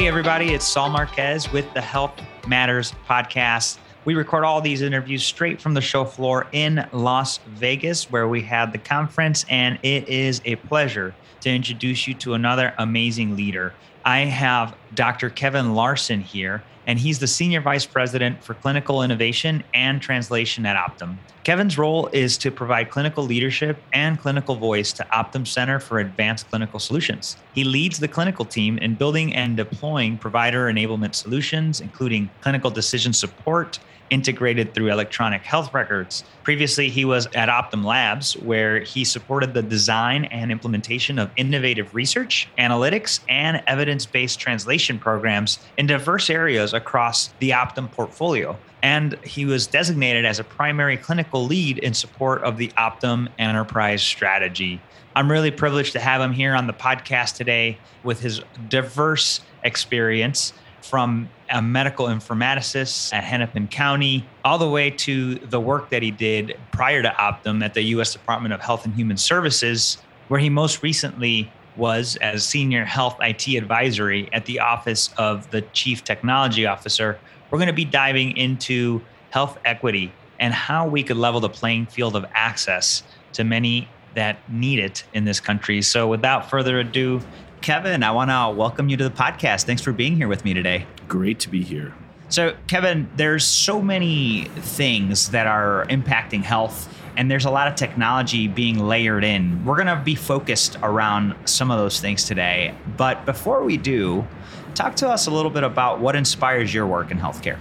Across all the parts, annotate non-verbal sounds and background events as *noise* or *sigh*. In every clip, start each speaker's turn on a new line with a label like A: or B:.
A: Hey, everybody, it's Saul Marquez with the HLTH Matters podcast. We record all these interviews straight from the show floor in Las Vegas, where we had the conference, and it is a pleasure to introduce you to another amazing leader. I have Dr. Kevin Larsen here, and he's the Senior Vice President for Clinical Innovation and Translation at Optum. Kevin's role is to provide clinical leadership and clinical voice to Optum Center for Advanced Clinical Solutions. He leads the clinical team in building and deploying provider enablement solutions, including clinical decision support, integrated through electronic health records. Previously, he was at Optum Labs, where he supported the design and implementation of innovative research, analytics, and evidence based translation programs in diverse areas across the Optum portfolio. And he was designated as a primary clinical lead in support of the Optum enterprise strategy. I'm really privileged to have him here on the podcast today with his diverse experience from a medical informaticist at Hennepin County, all the way to the work that he did prior to Optum at the U.S. Department of Health and Human Services, where he most recently was as senior health IT advisory at the office of the chief technology officer. We're going to be diving into health equity and how we could level the playing field of access to many that need it in this country. So, without further ado, Kevin, I want to welcome you to the podcast. Thanks for being here with me today.
B: Great to be here.
A: So, Kevin, there's so many things that are impacting health, and there's a lot of technology being layered in. We're going to be focused around some of those things today. But before we do, talk to us a little bit about what inspires your work in healthcare.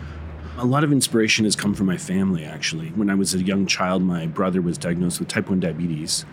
B: A lot of inspiration has come from my family, actually. When I was a young child, my brother was diagnosed with type 1 diabetes.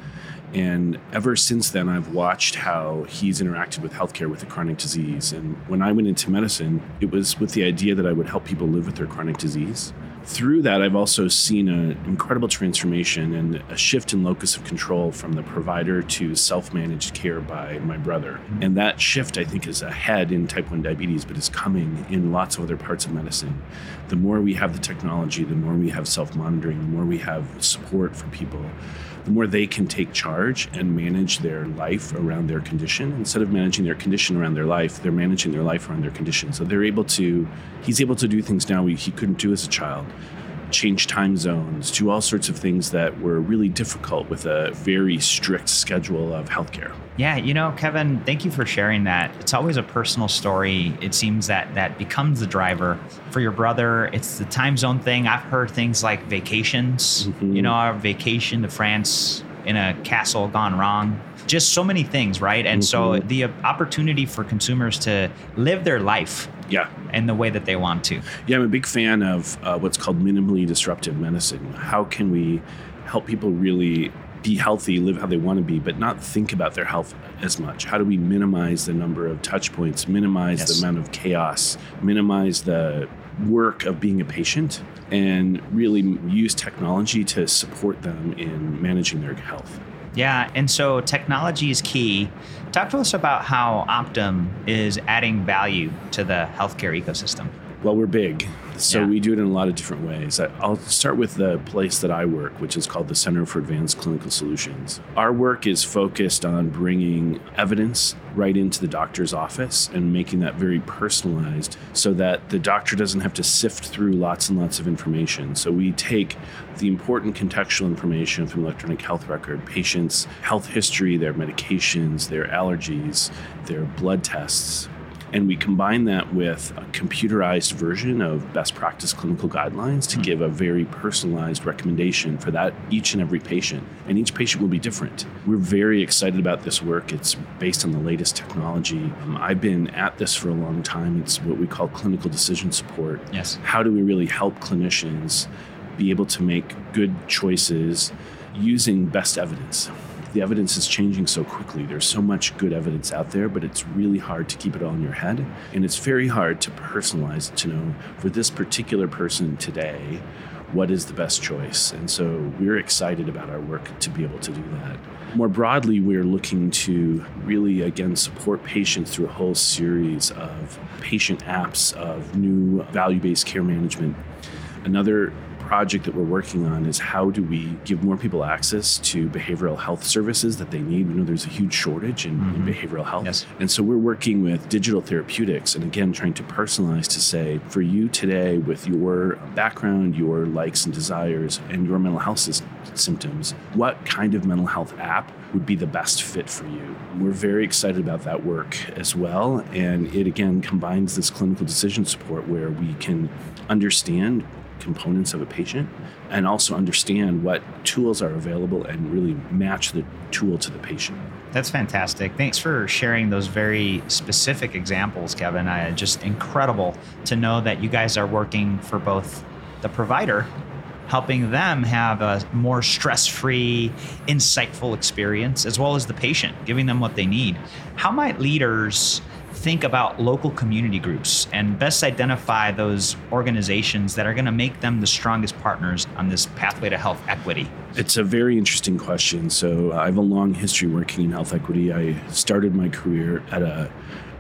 B: And ever since then, I've watched how he's interacted with healthcare with a chronic disease. And when I went into medicine, it was with the idea that I would help people live with their chronic disease. Through that, I've also seen an incredible transformation and a shift in locus of control from the provider to self managed care by my brother. And that shift, I think, is ahead in type 1 diabetes, but is coming in lots of other parts of medicine. The more we have the technology, the more we have self monitoring, the more we have support for people the more they can take charge and manage their life around their condition. Instead of managing their condition around their life, they're managing their life around their condition. So they're able to, he's able to do things now he couldn't do as a child change time zones, do all sorts of things that were really difficult with a very strict schedule of healthcare.
A: Yeah, you know, Kevin, thank you for sharing that. It's always a personal story. It seems that that becomes the driver for your brother. It's the time zone thing. I've heard things like vacations. Mm-hmm. You know, our vacation to France in a castle gone wrong. Just so many things, right? And mm-hmm. so the opportunity for consumers to live their life
B: yeah.
A: in the way that they want to.
B: Yeah, I'm a big fan of uh, what's called minimally disruptive medicine. How can we help people really be healthy, live how they want to be, but not think about their health as much? How do we minimize the number of touch points, minimize yes. the amount of chaos, minimize the work of being a patient, and really use technology to support them in managing their health?
A: Yeah, and so technology is key. Talk to us about how Optum is adding value to the healthcare ecosystem.
B: Well, we're big. So yeah. we do it in a lot of different ways. I'll start with the place that I work, which is called the Center for Advanced Clinical Solutions. Our work is focused on bringing evidence right into the doctor's office and making that very personalized so that the doctor doesn't have to sift through lots and lots of information. So we take the important contextual information from electronic health record, patients' health history, their medications, their allergies, their blood tests, and we combine that with a computerized version of best practice clinical guidelines to mm-hmm. give a very personalized recommendation for that each and every patient. And each patient will be different. We're very excited about this work. It's based on the latest technology. Um, I've been at this for a long time. It's what we call clinical decision support.
A: Yes.
B: How do we really help clinicians be able to make good choices using best evidence? The evidence is changing so quickly. There's so much good evidence out there, but it's really hard to keep it all in your head. And it's very hard to personalize to know for this particular person today, what is the best choice. And so we're excited about our work to be able to do that. More broadly, we're looking to really, again, support patients through a whole series of patient apps, of new value based care management. Another project that we're working on is how do we give more people access to behavioral health services that they need? We know there's a huge shortage in, mm-hmm. in behavioral health.
A: Yes.
B: And so we're working with digital therapeutics and again, trying to personalize to say, for you today, with your background, your likes and desires, and your mental health symptoms, what kind of mental health app would be the best fit for you? We're very excited about that work as well. And it again combines this clinical decision support where we can understand components of a patient and also understand what tools are available and really match the tool to the patient.
A: That's fantastic. Thanks for sharing those very specific examples, Kevin. I, just incredible to know that you guys are working for both the provider, helping them have a more stress free, insightful experience, as well as the patient, giving them what they need. How might leaders think about local community groups and best identify those organizations that are going to make them the strongest partners on this pathway to health equity?
B: It's a very interesting question. So, uh, I have a long history working in health equity. I started my career at a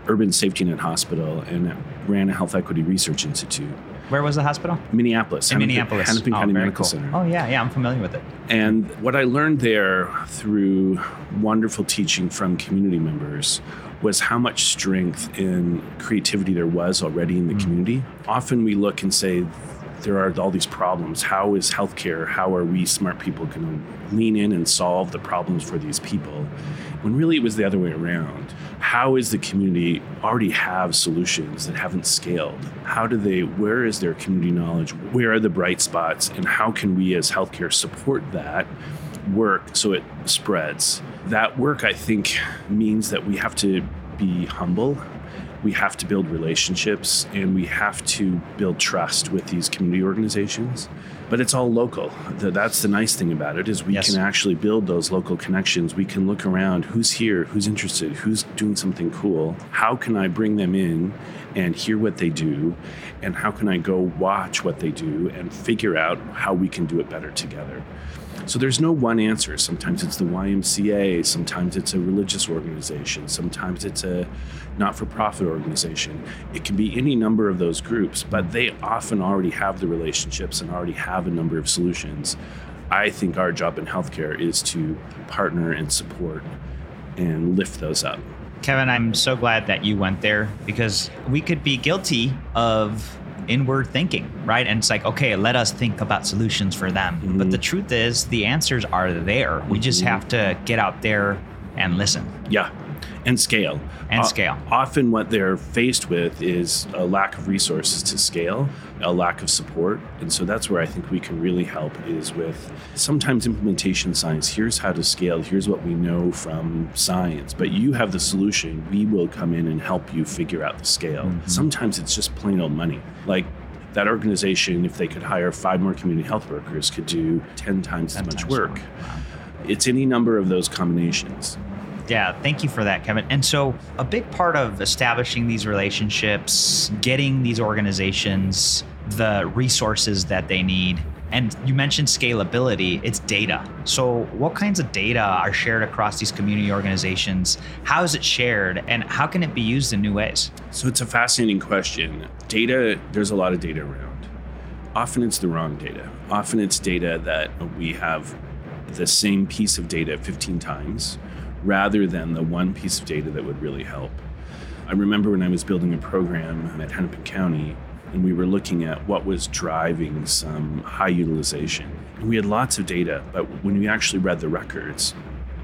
B: urban safety net hospital and ran a health equity research institute.
A: Where was the hospital?
B: Minneapolis.
A: In Minneapolis.
B: Hennepin oh, County Medical
A: cool.
B: Center.
A: Oh yeah, yeah, I'm familiar with it.
B: And what I learned there through wonderful teaching from community members was how much strength and creativity there was already in the mm. community. Often we look and say, there are all these problems. How is healthcare, how are we smart people going to lean in and solve the problems for these people? When really it was the other way around. How is the community already have solutions that haven't scaled? How do they, where is their community knowledge? Where are the bright spots? And how can we as healthcare support that work so it spreads? that work, I think, means that we have to be humble. We have to build relationships and we have to build trust with these community organizations. But it's all local. That's the nice thing about it is we yes. can actually build those local connections. We can look around who's here, who's interested, who's doing something cool. How can I bring them in and hear what they do? And how can I go watch what they do and figure out how we can do it better together? So there's no one answer. Sometimes it's the YMCA, sometimes it's a religious organization, sometimes it's a not for profit organization. It can be any number of those groups, but they often already have the relationships and already have a number of solutions. I think our job in healthcare is to partner and support and lift those up.
A: Kevin, I'm so glad that you went there because we could be guilty of inward thinking, right? And it's like, okay, let us think about solutions for them. Mm-hmm. But the truth is, the answers are there. We just mm-hmm. have to get out there and listen.
B: Yeah. And scale.
A: And scale.
B: often, what they're faced with is a lack of resources to scale, a lack of support. And so that's where I think we can really help is with sometimes implementation science. Here's how to scale, here's what we know from science, but you have the solution. We will come in and help you figure out the scale. Mm-hmm. Sometimes it's just plain old money. Like, that organization, if they could hire five more community health workers, could do 10 times 10 as much work. Wow. It's any number of those combinations.
A: Yeah, thank you for that, Kevin. And so, a big part of establishing these relationships, getting these organizations the resources that they need, and you mentioned scalability, it's data. So, what kinds of data are shared across these community organizations? How is it shared, and how can it be used in new ways?
B: So, it's a fascinating question. Data, there's a lot of data around. Often it's the wrong data. Often it's data that we have the same piece of data 15 times rather than the one piece of data that would really help. I remember when I was building a program at Hennepin County, and we were looking at what was driving some high utilization. And we had lots of data, but when we actually read the records,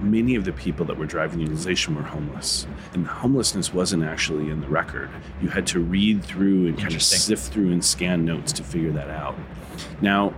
B: many of the people that were driving utilization were homeless. And homelessness wasn't actually in the record. You had to read through and kind of sift through and scan notes to figure that out. Now,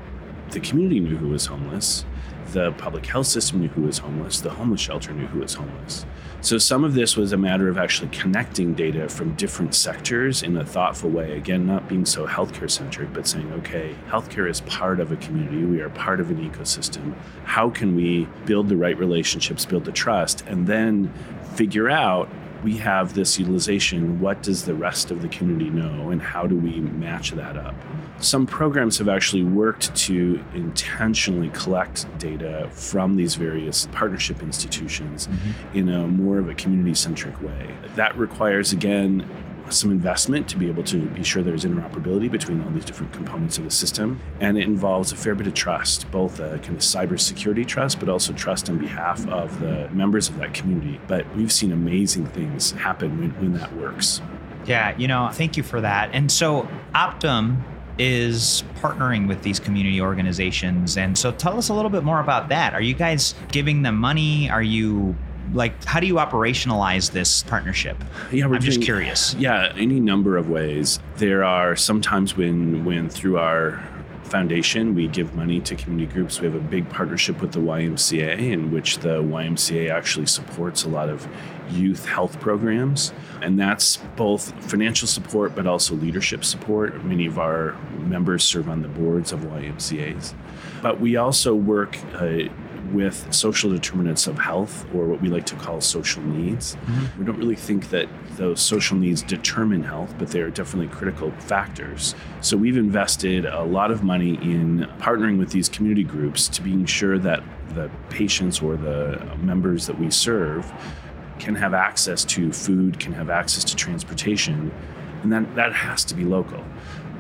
B: the community knew who was homeless, the public health system knew who was homeless, the homeless shelter knew who was homeless. So some of this was a matter of actually connecting data from different sectors in a thoughtful way. Again, not being so healthcare centric, but saying, okay, healthcare is part of a community, we are part of an ecosystem. How can we build the right relationships, build the trust, and then figure out we have this utilization, what does the rest of the community know, and how do we match that up? Some programs have actually worked to intentionally collect data from these various partnership institutions mm-hmm. in a more of a community centric way. That requires, again, some investment to be able to be sure there's interoperability between all these different components of the system. And it involves a fair bit of trust, both a kind of cybersecurity trust, but also trust on behalf of the members of that community. But we've seen amazing things happen when, when that works.
A: Yeah, you know, thank you for that. And so Optum is partnering with these community organizations. And so tell us a little bit more about that. Are you guys giving them money? Are you like how do you operationalize this partnership?
B: Yeah we're
A: i'm just curious.
B: Yeah any number of ways. There are sometimes when when through our foundation we give money to community groups. We have a big partnership with the ymca in which the ymca actually supports a lot of youth health programs. And that's both financial support but also leadership support. Many of our members serve on the boards of YMCA's. But we also work uh, with social determinants of health, or what we like to call social needs. Mm-hmm. We don't really think that those social needs determine health, but they are definitely critical factors. So we've invested a lot of money in partnering with these community groups to being sure that the patients or the members that we serve can have access to food, can have access to transportation, and that, that has to be local.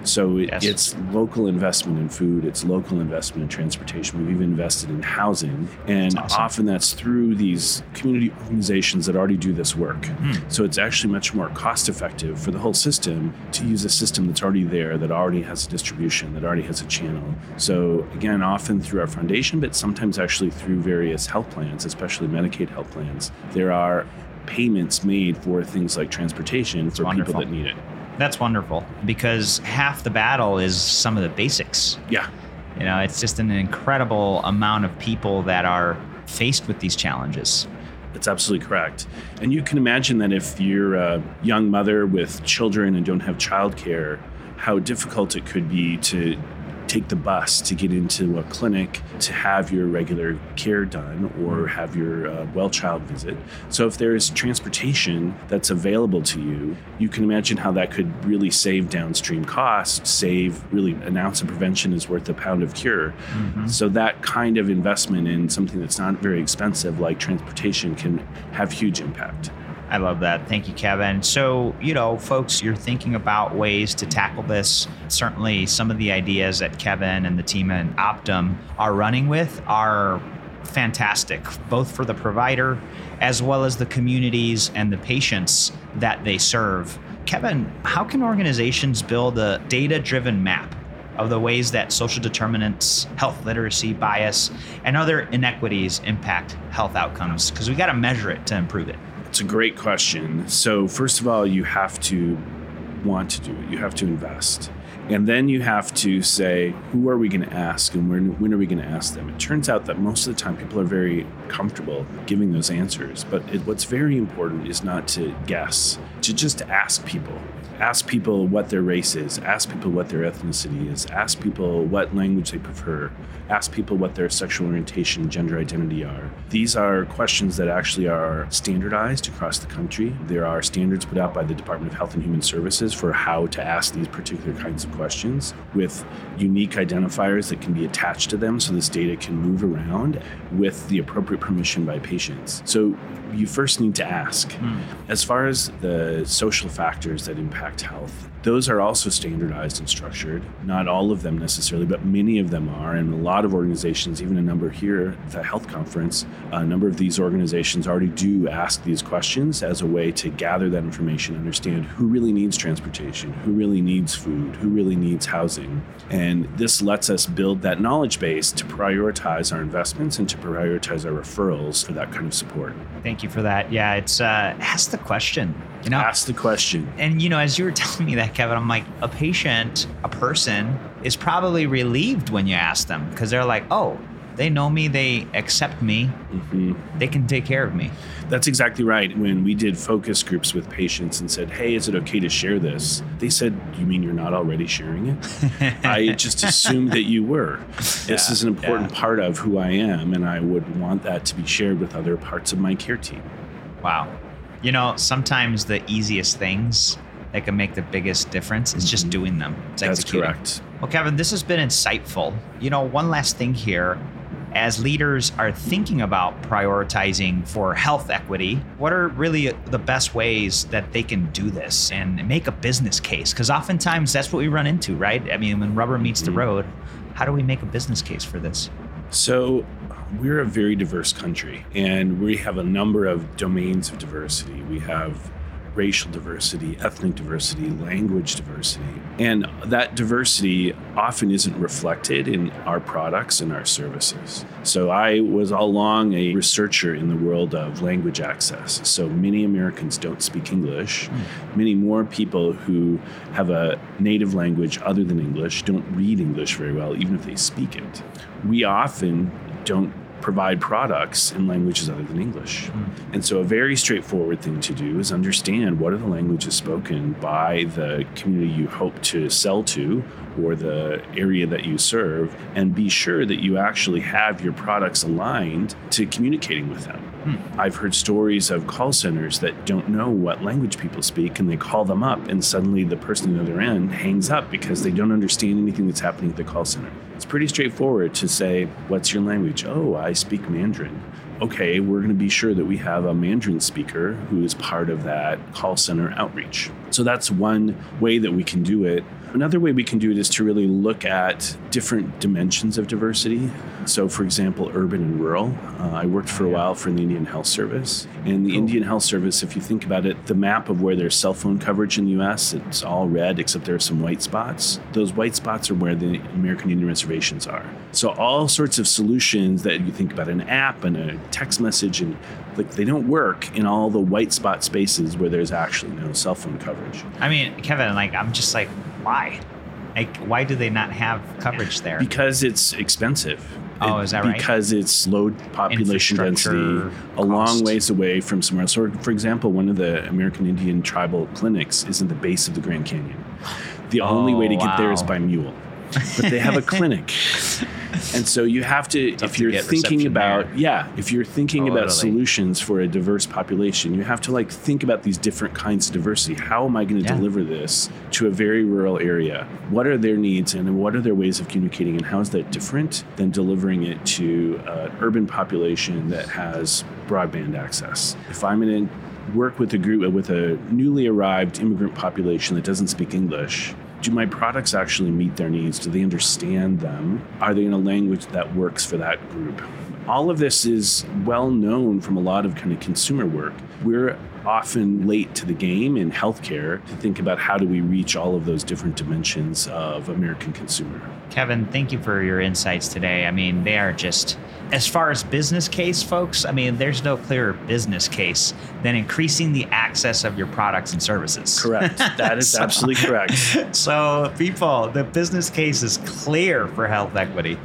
B: So it, yes. it's local investment in food, it's local investment in transportation. We've even invested in housing, and awesome. often that's through these community organizations that already do this work. Mm. So it's actually much more cost effective for the whole system to use a system that's already there, that already has a distribution, that already has a channel. So again, often through our foundation, but sometimes actually through various health plans, especially Medicaid health plans, there are payments made for things like transportation for people that need it.
A: That's wonderful because half the battle is some of the basics.
B: Yeah.
A: You know, it's just an incredible amount of people that are faced with these challenges.
B: That's absolutely correct. And you can imagine that if you're a uh, young mother with children and don't have childcare, how difficult it could be to take the bus to get into a clinic to have your regular care done or mm-hmm. have your uh, well child visit. So, if there is transportation that's available to you, you can imagine how that could really save downstream costs, save really an ounce of prevention is worth a pound of cure. Mm-hmm. So, that kind of investment in something that's not very expensive, like transportation, can have huge impact.
A: I love that. Thank you, Kevin. So, you know, folks, you're thinking about ways to tackle this. Certainly, some of the ideas that Kevin and the team at Optum are running with are fantastic, both for the provider as well as the communities and the patients that they serve. Kevin, how can organizations build a data driven map of the ways that social determinants, health literacy, bias, and other inequities impact health outcomes? Because we got to measure it to improve it.
B: It's a great question. So, first of all, you have to want to do it, you have to invest. And then you have to say, who are we going to ask and when, when are we going to ask them? It turns out that most of the time people are very comfortable giving those answers. But it, what's very important is not to guess, to just ask people ask people what their race is, ask people what their ethnicity is, ask people what language they prefer, ask people what their sexual orientation, gender identity are. These are questions that actually are standardized across the country. There are standards put out by the Department of Health and Human Services for how to ask these particular kinds of questions with unique identifiers that can be attached to them so this data can move around with the appropriate permission by patients. So you first need to ask. Mm. As far as the social factors that impact health, those are also standardized and structured. Not all of them necessarily, but many of them are. And a lot of organizations, even a number here at the health conference, a number of these organizations already do ask these questions as a way to gather that information, understand who really needs transportation, who really needs food, who really needs housing. And this lets us build that knowledge base to prioritize our investments and to prioritize our referrals for that kind of support.
A: Thank you for that. Yeah, it's uh, ask the question.
B: You know, ask the question.
A: And you know, as you were *laughs* telling me that, Kevin, I'm like, a patient, a person is probably relieved when you ask them because they're like, oh, they know me, they accept me, mm-hmm. they can take care of me.
B: That's exactly right. When we did focus groups with patients and said, hey, is it okay to share this? They said, you mean you're not already sharing it? *laughs* I just assumed that you were. *laughs* This yeah, is an important yeah. part of who I am, and I would want that to be shared with other parts of my care team.
A: Wow. You know, sometimes the easiest things that can make the biggest difference is just mm-hmm. doing them.
B: It's That's executing. correct.
A: Well, Kevin, this has been insightful. You know, one last thing here. As leaders are thinking about prioritizing for health equity, what are really the best ways that they can do this and make a business case? Because oftentimes that's what we run into, right? I mean, when rubber meets the mm-hmm. road, how do we make a business case for this?
B: So, we're a very diverse country and we have a number of domains of diversity. We have racial diversity, ethnic diversity, language diversity. And that diversity often isn't reflected in our products and our services. So I was all along a researcher in the world of language access. So many Americans don't speak English. Mm. Many more people who have a native language other than English don't read English very well, even if they speak it. We often don't provide products in languages other than English. Mm. And so, a very straightforward thing to do is understand what are the languages spoken by the community you hope to sell to or the area that you serve, and be sure that you actually have your products aligned to communicating with them. Hmm. I've heard stories of call centers that don't know what language people speak and they call them up, and suddenly the person on the other end hangs up because they don't understand anything that's happening at the call center. It's pretty straightforward to say, What's your language? Oh, I speak Mandarin. Okay, we're going to be sure that we have a Mandarin speaker who is part of that call center outreach. So that's one way that we can do it. Another way we can do it is to really look at different dimensions of diversity. So, for example, urban and rural. Uh, I worked for a while for the Indian Health Service. And the cool. Indian Health Service, if you think about it, the map of where there's cell phone coverage in the US, it's all red except there are some white spots. Those white spots are where the American Indian reservations are. So, all sorts of solutions that you think about an app and a text message and like they don't work in all the white spot spaces where there's actually no cell phone coverage.
A: I mean, Kevin, like I'm just like why? Like, why do they not have coverage there?
B: Because it's expensive.
A: Oh, is that right?
B: Because it's low population density, a long ways away from somewhere else. So, for example, one of the American Indian tribal clinics is in the base of the Grand Canyon. The oh, only way to get there is by mule but they have a *laughs* clinic. And so you have to, if you're thinking about, there. yeah, if you're thinking about solutions for a diverse population, you have to like think about these different kinds of diversity. How am I going to yeah. deliver this to a very rural area? What are their needs and what are their ways of communicating? And how is that different than delivering it to an urban population that has broadband access? If I'm in work with a group with a newly arrived immigrant population that doesn't speak English, do my products actually meet their needs? Do they understand them? Are they in a language that works for that group? All of this is well known from a lot of kind of consumer work. We're often late to the game in healthcare to think about how do we reach all of those different dimensions of American consumer.
A: Kevin, thank you for your insights today. I mean, they are just, as far as business case, folks, I mean, there's no clearer business case than increasing the access of your products and services.
B: Correct. *laughs* That is so, absolutely correct. *laughs*
A: So, people, the business case is clear for health equity.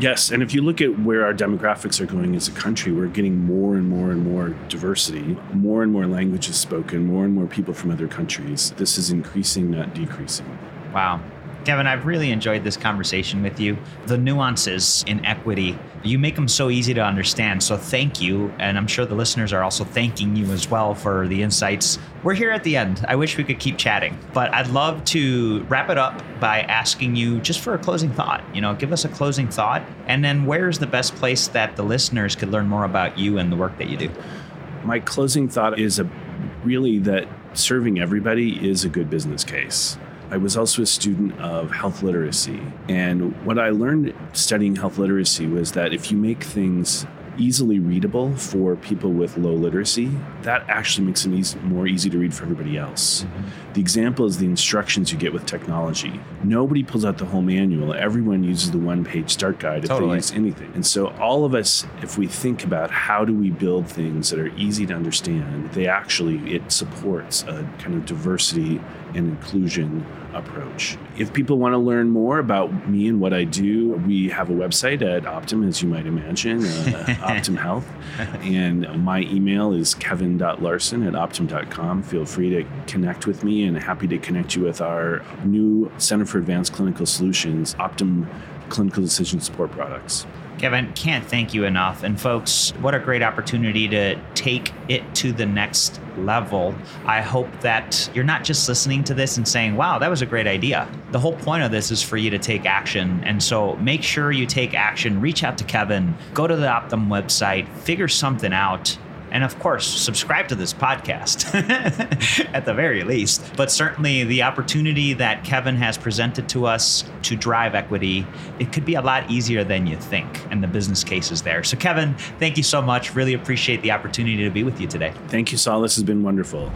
B: Yes, and if you look at where our demographics are going as a country, we're getting more and more and more diversity, more and more languages spoken, more and more people from other countries. This is increasing, not decreasing.
A: Wow. Kevin, I've really enjoyed this conversation with you. The nuances in equity, you make them so easy to understand. So thank you. And I'm sure the listeners are also thanking you as well for the insights. We're here at the end. I wish we could keep chatting, but I'd love to wrap it up by asking you just for a closing thought. You know, give us a closing thought. And then where's the best place that the listeners could learn more about you and the work that you do?
B: My closing thought is a, really that serving everybody is a good business case. I was also a student of health literacy. And what I learned studying health literacy was that if you make things easily readable for people with low literacy, that actually makes them easy, more easy to read for everybody else. Mm-hmm. The example is the instructions you get with technology. Nobody pulls out the whole manual. Everyone uses the one page start guide if they use anything. And so, all of us, if we think about how do we build things that are easy to understand, they actually, it supports a kind of diversity and inclusion approach. If people want to learn more about me and what I do, we have a website at Optum, as you might imagine, uh, *laughs* Optum Health. And my email is kevin.larsen at optum.com. Feel free to connect with me and happy to connect you with our new Center for Advanced Clinical Solutions, Optum Clinical Decision Support Products.
A: Kevin, can't thank you enough. And folks, what a great opportunity to take it to the next level. I hope that you're not just listening to this and saying, wow, that was a great idea. The whole point of this is for you to take action. And so make sure you take action. Reach out to Kevin, go to the Optum website, figure something out and of course, subscribe to this podcast *laughs* at the very least. But certainly, the opportunity that Kevin has presented to us to drive equity, it could be a lot easier than you think, and the business case is there. So, Kevin, thank you so much. Really appreciate the opportunity to be with you today.
B: Thank you, Saul. This has been wonderful.